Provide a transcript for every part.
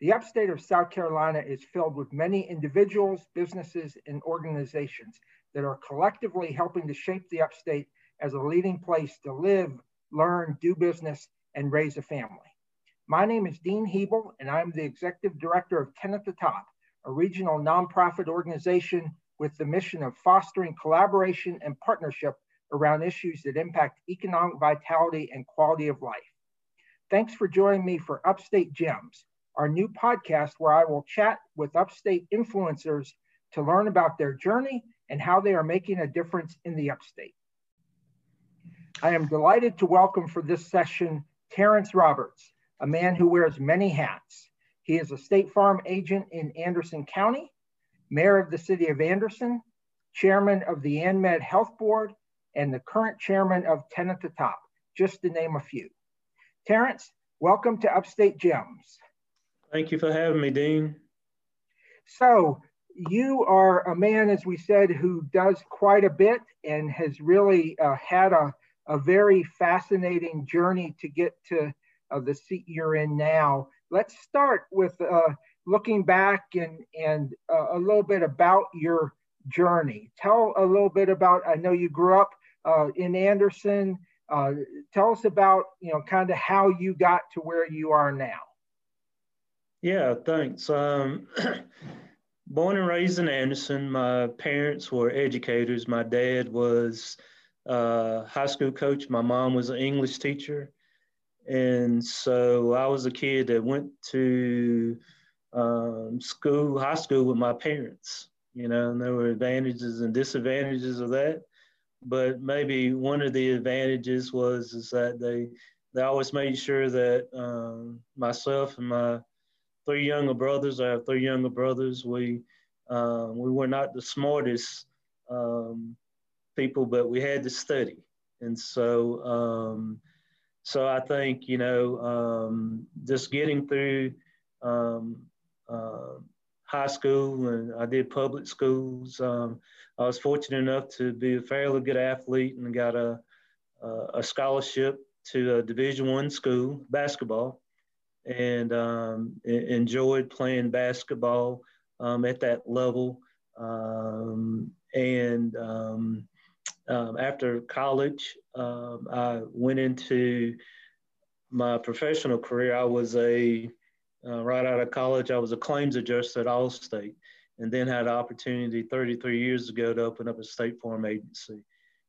The upstate of South Carolina is filled with many individuals, businesses, and organizations that are collectively helping to shape the upstate as a leading place to live, learn, do business, and raise a family. My name is Dean Hybl, and I'm the Executive Director of Ten at the Top, a regional nonprofit organization with the mission of fostering collaboration and partnership around issues that impact economic vitality and quality of life. Thanks for joining me for Upstate Gems, our new podcast where I will chat with upstate influencers to learn about their journey and how they are making a difference in the upstate. I am delighted to welcome for this session Terrence Roberts, a man who wears many hats. He is a State Farm agent in Anderson County, mayor of the city of Anderson, chairman of the ANMED Health Board, and the current chairman of Ten at the Top, just to name a few. Terrence, welcome to Upstate Gems. Thank you for having me, Dean. So, you are a man, as we said, who does quite a bit and has really uh, had a, a very fascinating journey to get to uh, the seat you're in now. Let's start with uh, looking back and, and uh, a little bit about your journey. Tell a little bit about, I know you grew up uh, in Anderson. Uh, tell us about, you know, kind of how you got to where you are now. Yeah, thanks. Um, born and raised in Anderson, my parents were educators. My dad was a high school coach. My mom was an English teacher. And so I was a kid that went to um, school, high school with my parents, you know, and there were advantages and disadvantages of that. But maybe one of the advantages was is that they they always made sure that um, myself and my three younger brothers, I have three younger brothers, we um, we were not the smartest um, people, but we had to study. And so um, so I think, you know, um, just getting through um, uh, high school and I did public schools. Um, I was fortunate enough to be a fairly good athlete and got a, a scholarship to a Division One school basketball, and um, enjoyed playing basketball um, at that level. Um, and um, um, after college, I went into my professional career. I was a uh, right out of college, I was a claims adjuster at Allstate, and then had an opportunity 33 years ago to open up a state farm agency.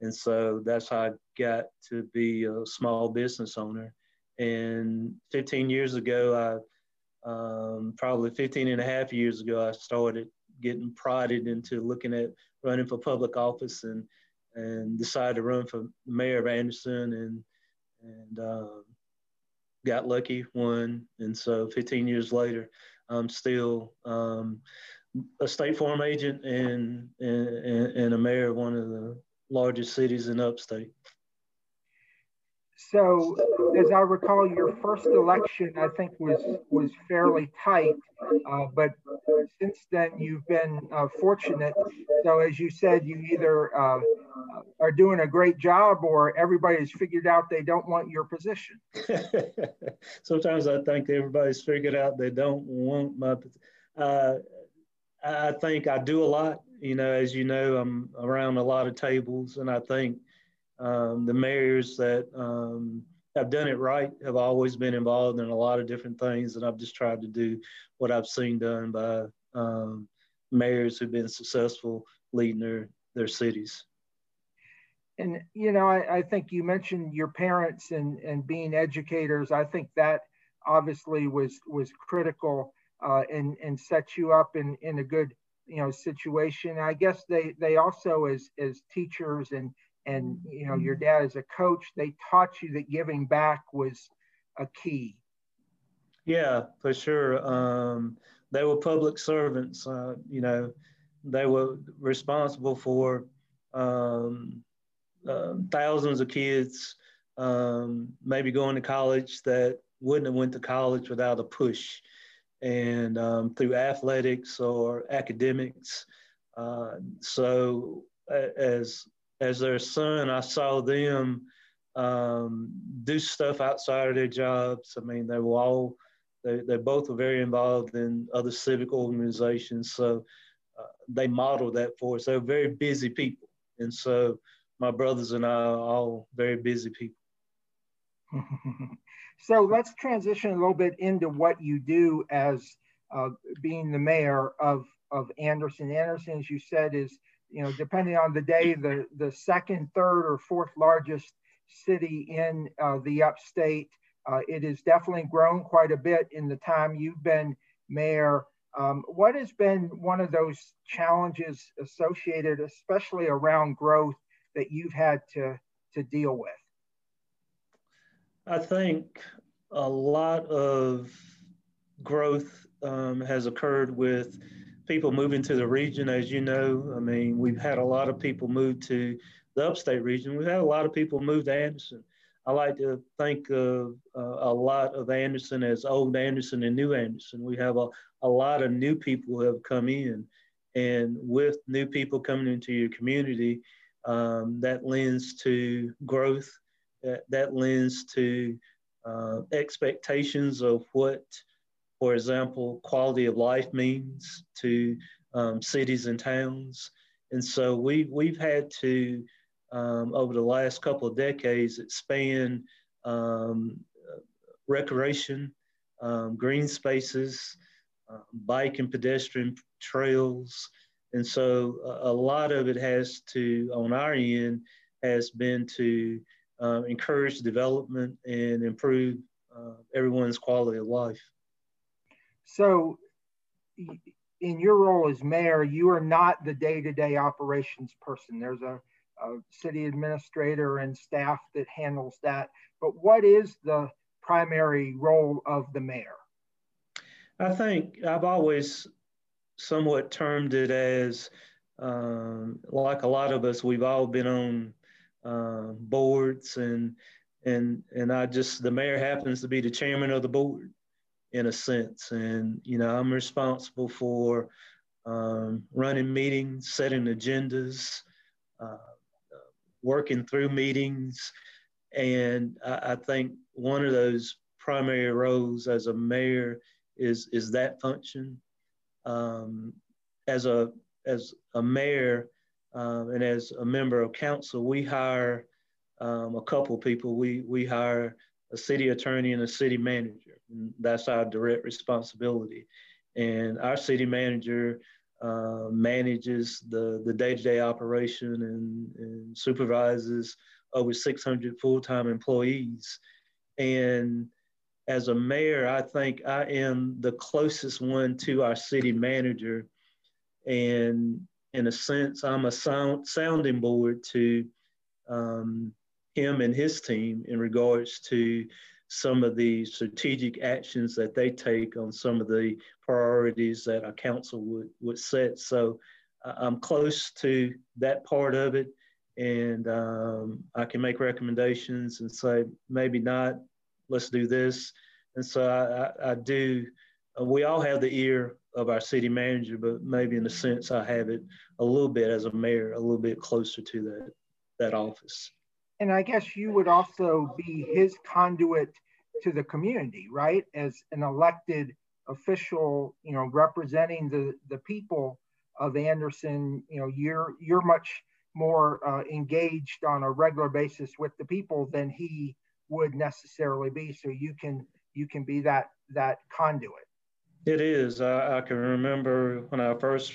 And so that's how I got to be a small business owner. And 15 years ago, I um, probably 15 and a half years ago, I started getting prodded into looking at running for public office and and decided to run for mayor of Anderson and and um, got lucky, won, and so 15 years later, I'm still um, a state farm agent and, and and a mayor of one of the largest cities in upstate. So, as I recall, your first election, I think, was was fairly tight, uh, but since then you've been uh, fortunate. So, as you said, you either uh, are doing a great job, or everybody's figured out they don't want your position. Sometimes I think everybody's figured out they don't want my. Uh, I think I do a lot. You know, as you know, I'm around a lot of tables, and I think um, the mayors that um, have done it right have always been involved in a lot of different things, and I've just tried to do what I've seen done by um, mayors who've been successful leading their their cities. And you know, I, I think you mentioned your parents and and being educators. I think that obviously was was critical uh, and and set you up in in a good you know situation. I guess they they also as as teachers and and you know your dad as a coach. They taught you that giving back was a key. Yeah for sure. Um, they were public servants. Uh, you know they were responsible for um, uh, thousands of kids um, maybe going to college that wouldn't have went to college without a push. And um, through athletics or academics. Uh, so as as their son, I saw them um, do stuff outside of their jobs. I mean, they were all They, they both were very involved in other civic organizations. So uh, they model that for us. They're very busy people. And so my brothers and I are all very busy people. so let's transition a little bit into what you do as uh, being the mayor of, of Anderson. Anderson, as you said, is, you know, depending on the day, the, the second, third, or fourth largest city in uh, the upstate. Uh, it has definitely grown quite a bit in the time you've been mayor. Um, what has been one of those challenges associated, especially around growth, that you've had to, to deal with? I think a lot of growth um, has occurred with people moving to the region. As you know, I mean, we've had a lot of people move to the upstate region. We've had a lot of people move to Anderson. I like to think of uh, a lot of Anderson as old Anderson and new Anderson. We have a, a lot of new people who have come in. And with new people coming into your community, um, that lends to growth, that, that lends to uh, expectations of what, for example, quality of life means to um, cities and towns. And so we, we've had to um, over the last couple of decades expand um, recreation, um, green spaces, uh, bike and pedestrian trails. And so a, a, lot of it has to, on our end, has been to uh, encourage development and improve uh, everyone's quality of life. So, in your role as mayor, you are not the day to day operations person. There's a a city administrator and staff that handles that. But what is the primary role of the mayor? I think I've always somewhat termed it as um, like a lot of us, we've all been on uh, boards and and and I just the mayor happens to be the chairman of the board in a sense, and you know I'm responsible for um, running meetings, setting agendas, uh, working through meetings. And I, I think one of those primary roles as a mayor is, is that function. Um, as a as a mayor um, and as a member of council, we hire um, a couple people. We we hire a city attorney and a city manager. That's our direct responsibility. And our city manager uh, manages the, the day-to-day operation and, and supervises over 600 full-time employees. And as a mayor, I think I am the closest one to our city manager. And in a sense, I'm a sound, sounding board to um, him and his team in regards to some of the strategic actions that they take on some of the priorities that a council would, would set. So uh, I'm close to that part of it and um, I can make recommendations and say, maybe not, let's do this. And so I, I, I do, uh, we all have the ear of our city manager, but maybe in a sense I have it a little bit as a mayor, a little bit closer to that, that office and I guess you would also be his conduit to the community, right? As an elected official, you know, representing the the people of Anderson, you know, you're you're much more uh, engaged on a regular basis with the people than he would necessarily be. So you can you can be that that conduit. It is. I, I can remember when I first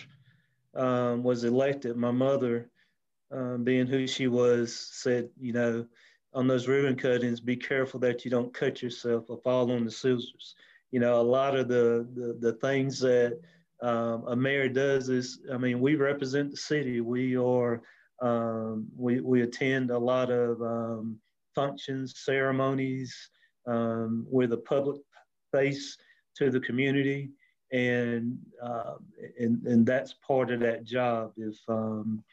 um, was elected. My mother um, being who she was, said, you know, on those ribbon cuttings, be careful that you don't cut yourself or fall on the scissors. You know, a lot of the the, the things that um, a mayor does is, I mean, we represent the city. We are, um, we, we attend a lot of um, functions, ceremonies. Um, we're the public face to the community. And, uh, and, and that's part of that job. If, um,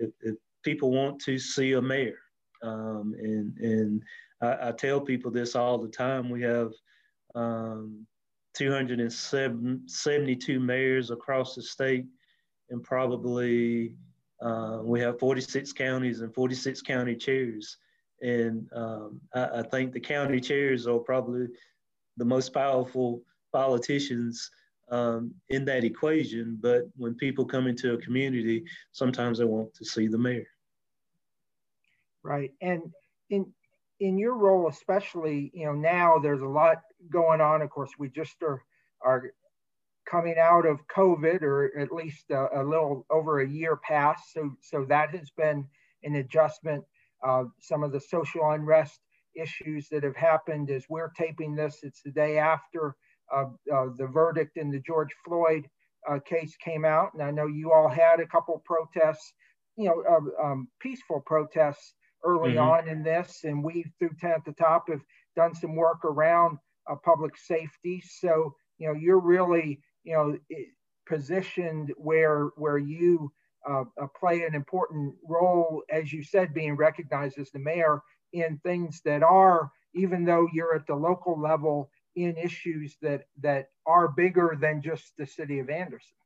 if, people want to see a mayor, um, and and I, I, tell people this all the time. We have um, 272 mayors across the state, and probably uh, we have 46 counties and 46 county chairs. And um, I, I, think the county chairs are probably the most powerful politicians um, in that equation. But when people come into a community, sometimes they want to see the mayor. Right, and in in your role, especially, you know, now there's a lot going on. Of course, we just are are coming out of COVID, or at least a, a little over a year past. So so that has been an adjustment. Uh, some of the social unrest issues that have happened as we're taping this. It's the day after the verdict in the George Floyd uh, case came out, and I know you all had a couple protests, you know, um, peaceful protests early mm-hmm. on in this, and we through 10 at the top have done some work around uh, public safety. So you know, you're really you know positioned where where you uh, uh, play an important role, as you said, being recognized as the mayor in things that are, even though you're at the local level, in issues that that are bigger than just the city of Anderson.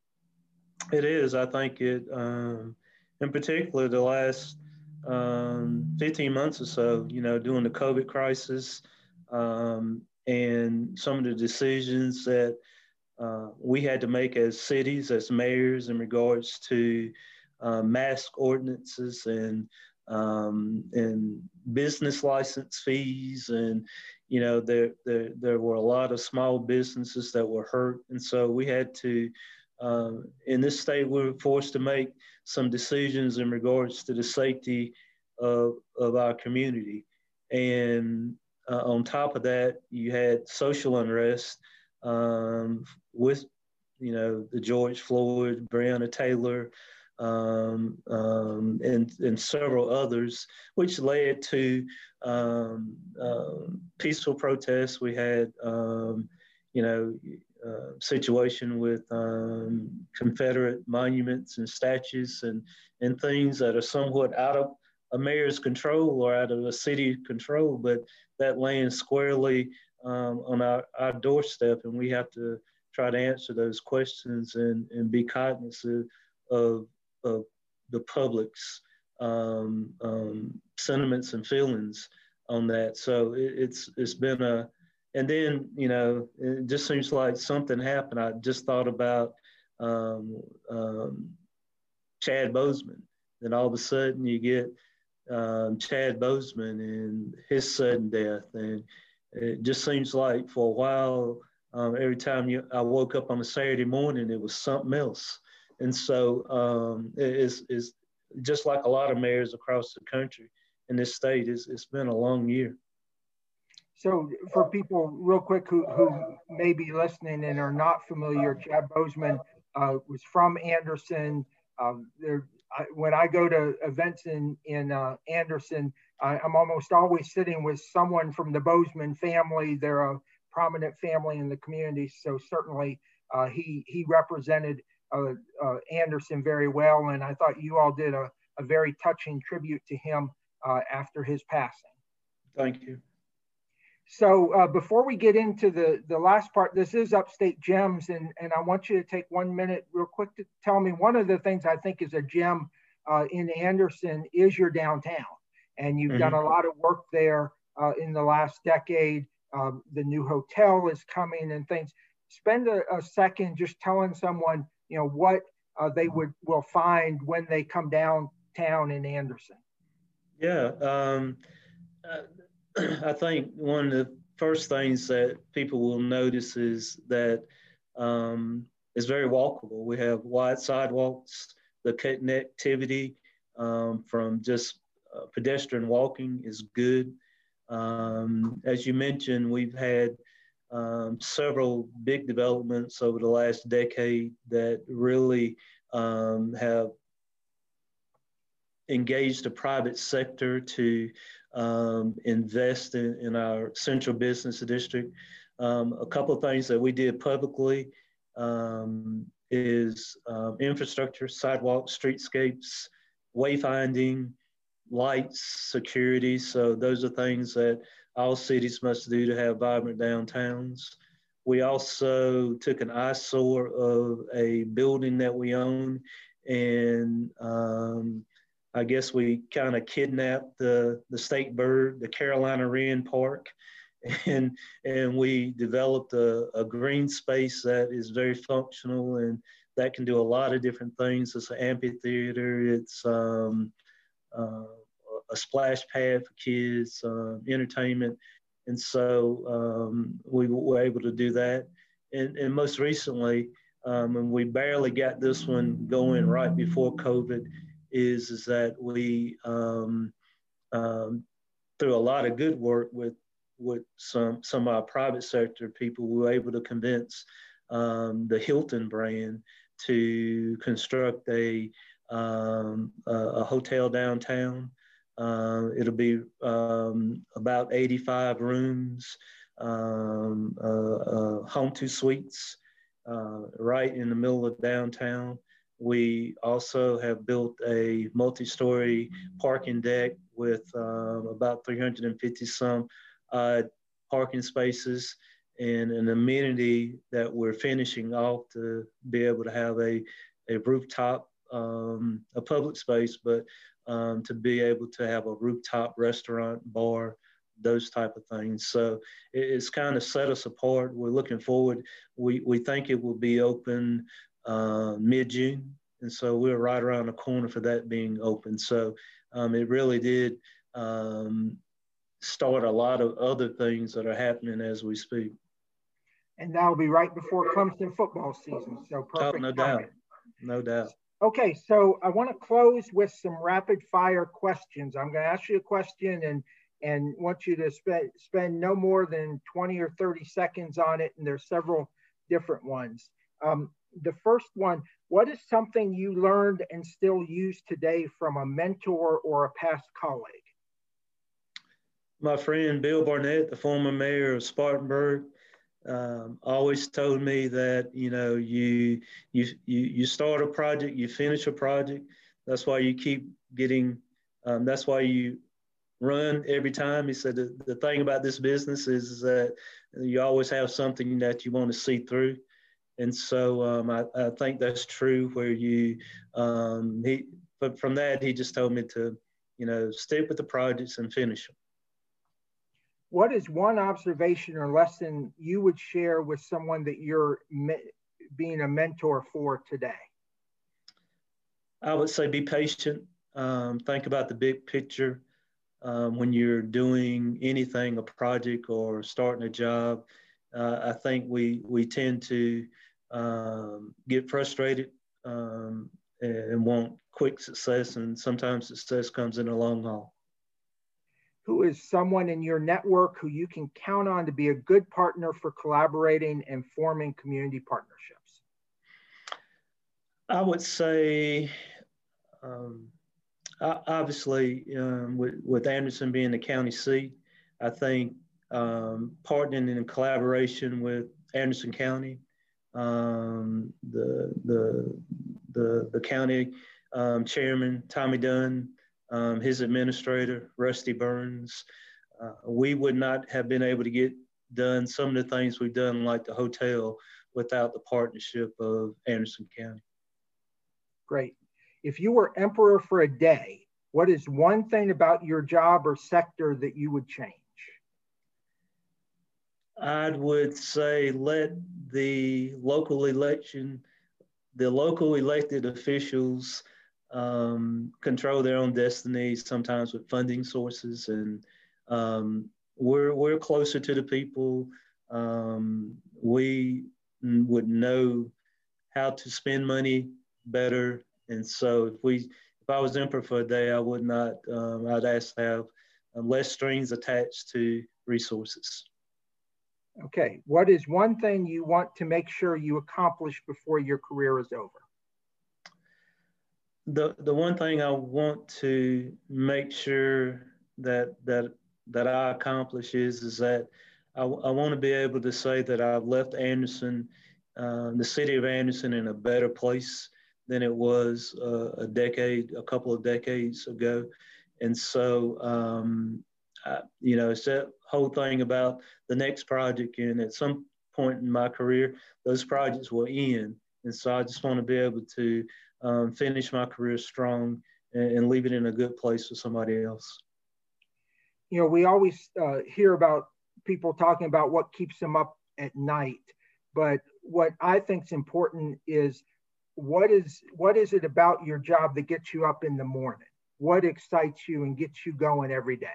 It is. I think it, um, in particular, the last um, 15 months or so, you know, during the COVID crisis um, and some of the decisions that uh, we had to make as cities, as mayors, in regards to uh, mask ordinances and um, and business license fees and you know there, there there were a lot of small businesses that were hurt. And so we had to uh, in this state we were forced to make some decisions in regards to the safety of, of our community. And uh, on top of that you had social unrest um, with you know the george floyd breonna taylor um, um, and, and several others, which led to um, uh, peaceful protests. We had, um, you know, uh, situation with um, Confederate monuments and statues and, and things that are somewhat out of a mayor's control or out of a city control, but that lands squarely on our, our doorstep, and we have to try to answer those questions and, and be cognizant of of the public's um, um, sentiments and feelings on that. So it, it's it's been a, and then you know it just seems like something happened. I just thought about um, um Chad Boseman, Then all of a sudden you get um, Chad Boseman and his sudden death, and it just seems like for a while. Um, every time you, I woke up on a Saturday morning, it was something else. And so um, it's, it's just like a lot of mayors across the country in this state, it's, it's been a long year. So for people real quick who, who may be listening and are not familiar, Chad Boseman uh, was from Anderson. Um, there, I, when I go to events in, in uh, Anderson, I, am almost always sitting with someone from the Boseman family. They're a prominent family in the community. So certainly uh, he, he represented Anderson very well, and I thought you all did a, a very touching tribute to him uh, after his passing. Thank you. So uh, before we get into the, the last part, this is Upstate Gems, and, and I want you to take one minute real quick to tell me one of the things I think is a gem uh, in Anderson is your downtown. And you've mm-hmm. done a lot of work there uh, in the last decade. Um, the new hotel is coming and things. Spend a, a second just telling someone you know what uh, they would will find when they come downtown in Anderson. Yeah, um, I think one of the first things that people will notice is that um, it's very walkable. We have wide sidewalks. The connectivity um, from just uh, pedestrian walking is good. Um, as you mentioned, we've had um, several big developments over the last decade that really um, have engaged the private sector to um, invest in, in, our central business district. Um, a couple of things that we did publicly um, is um, infrastructure, sidewalks, streetscapes, wayfinding, lights, security. So those are things that all cities must do to have vibrant downtowns. We also took an eyesore of a building that we own, and um, I guess we kind of kidnapped the, the state bird, the Carolina Wren Park, and and we developed a, a green space that is very functional and that can do a lot of different things. It's an amphitheater. It's um, uh, a splash pad for kids, uh, entertainment, and so um, we were able to do that. And, and most recently, um, and we barely got this one going right before COVID, is is that we um, um, through a lot of good work with with some some of our private sector people, we were able to convince um, the Hilton brand to construct a um, a, a, hotel downtown. Uh, it'll be um, about 85 rooms, um, uh, uh, Home2 Suites, uh, right in the middle of downtown. We also have built a multi-story parking deck with um, about 350 some parking spaces and an amenity that we're finishing off to be able to have a, a rooftop, um, a public space, but um, to be able to have a rooftop restaurant, bar, those type of things. So it's kind of set us apart. We're looking forward. We, we think it will be open uh, mid-June. And so we're right around the corner for that being open. So um, it really did um, start a lot of other things that are happening as we speak. And that'll be right before Clemson football season. So perfect. Oh, no timing. doubt. No doubt. Okay, so I want to close with some rapid fire questions. I'm going to ask you a question and and want you to spend spend no more than 20 or 30 seconds on it. And there's several different ones. Um, the first one, what is something you learned and still use today from a mentor or a past colleague? My friend Bill Barnett, the former mayor of Spartanburg, um, always told me that you know you you you start a project, you finish a project. That's why you keep getting. Um, that's why you run every time. He said the, the thing about this business is, is that you always have something that you want to see through. And so um, I, I, think that's true where you, um, he, but from that, he just told me to, you know, stick with the projects and finish them. What is one observation or lesson you would share with someone that you're being a mentor for today? I would say be patient. Um, think about the big picture um, when you're doing anything, a project or starting a job. Uh, I think we we tend to um, get frustrated um, and want quick success, and sometimes success comes in a long haul. Who is someone in your network who you can count on to be a good partner for collaborating and forming community partnerships? I would say um, obviously, um, with, with Anderson being the county seat, I think um, partnering in collaboration with Anderson County, um, the, the, the, the county um, chairman, Tommy Dunn, um, his administrator, Rusty Burns, uh, we would not have been able to get done some of the things we've done, like the hotel, without the partnership of Anderson County. Great if you were emperor for a day, what is one thing about your job or sector that you would change? I would say let the local election, the local elected officials um, control their own destiny, sometimes with funding sources. And um, we're, we're closer to the people. Um, we would know how to spend money better and so if we, if I was emperor for a day, I would not, um, I'd ask to have um, less strings attached to resources. Okay, what is one thing you want to make sure you accomplish before your career is over? The, the one thing I want to make sure that, that, that I accomplish is, is that I, I want to be able to say that I've left Anderson, uh, the city of Anderson in a better place than it was uh, a decade, a couple of decades ago. And so, um, I, you know, it's that whole thing about the next project. And at some point in my career, those projects will end. And so I just want to be able to um, finish my career strong and, and, leave it in a good place for somebody else. You know, we always uh, hear about people talking about what keeps them up at night. But what I think is important is what is what is it about your job that gets you up in the morning? What excites you and gets you going every day?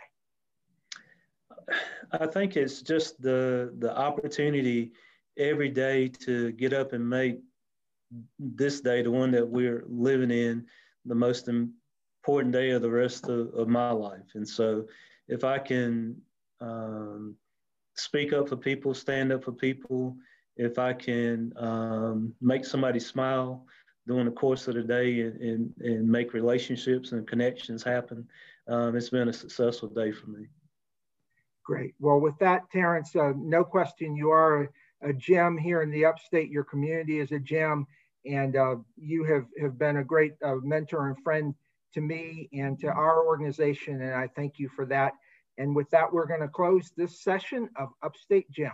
I think it's just the the opportunity every day to get up and make this day, the one that we're living in, the most important day of the rest of, of my life. And so, if I can um, speak up for people, stand up for people, if I can um, make somebody smile during the course of the day and, and, and make relationships and connections happen, um, it's been a successful day for me. Great. Well, with that, Terrence, uh, no question you are a, a, gem here in the upstate. Your community is a gem, and uh, you have, have been a great uh, mentor and friend to me and to our organization, and I thank you for that. And with that, we're going to close this session of Upstate Gem.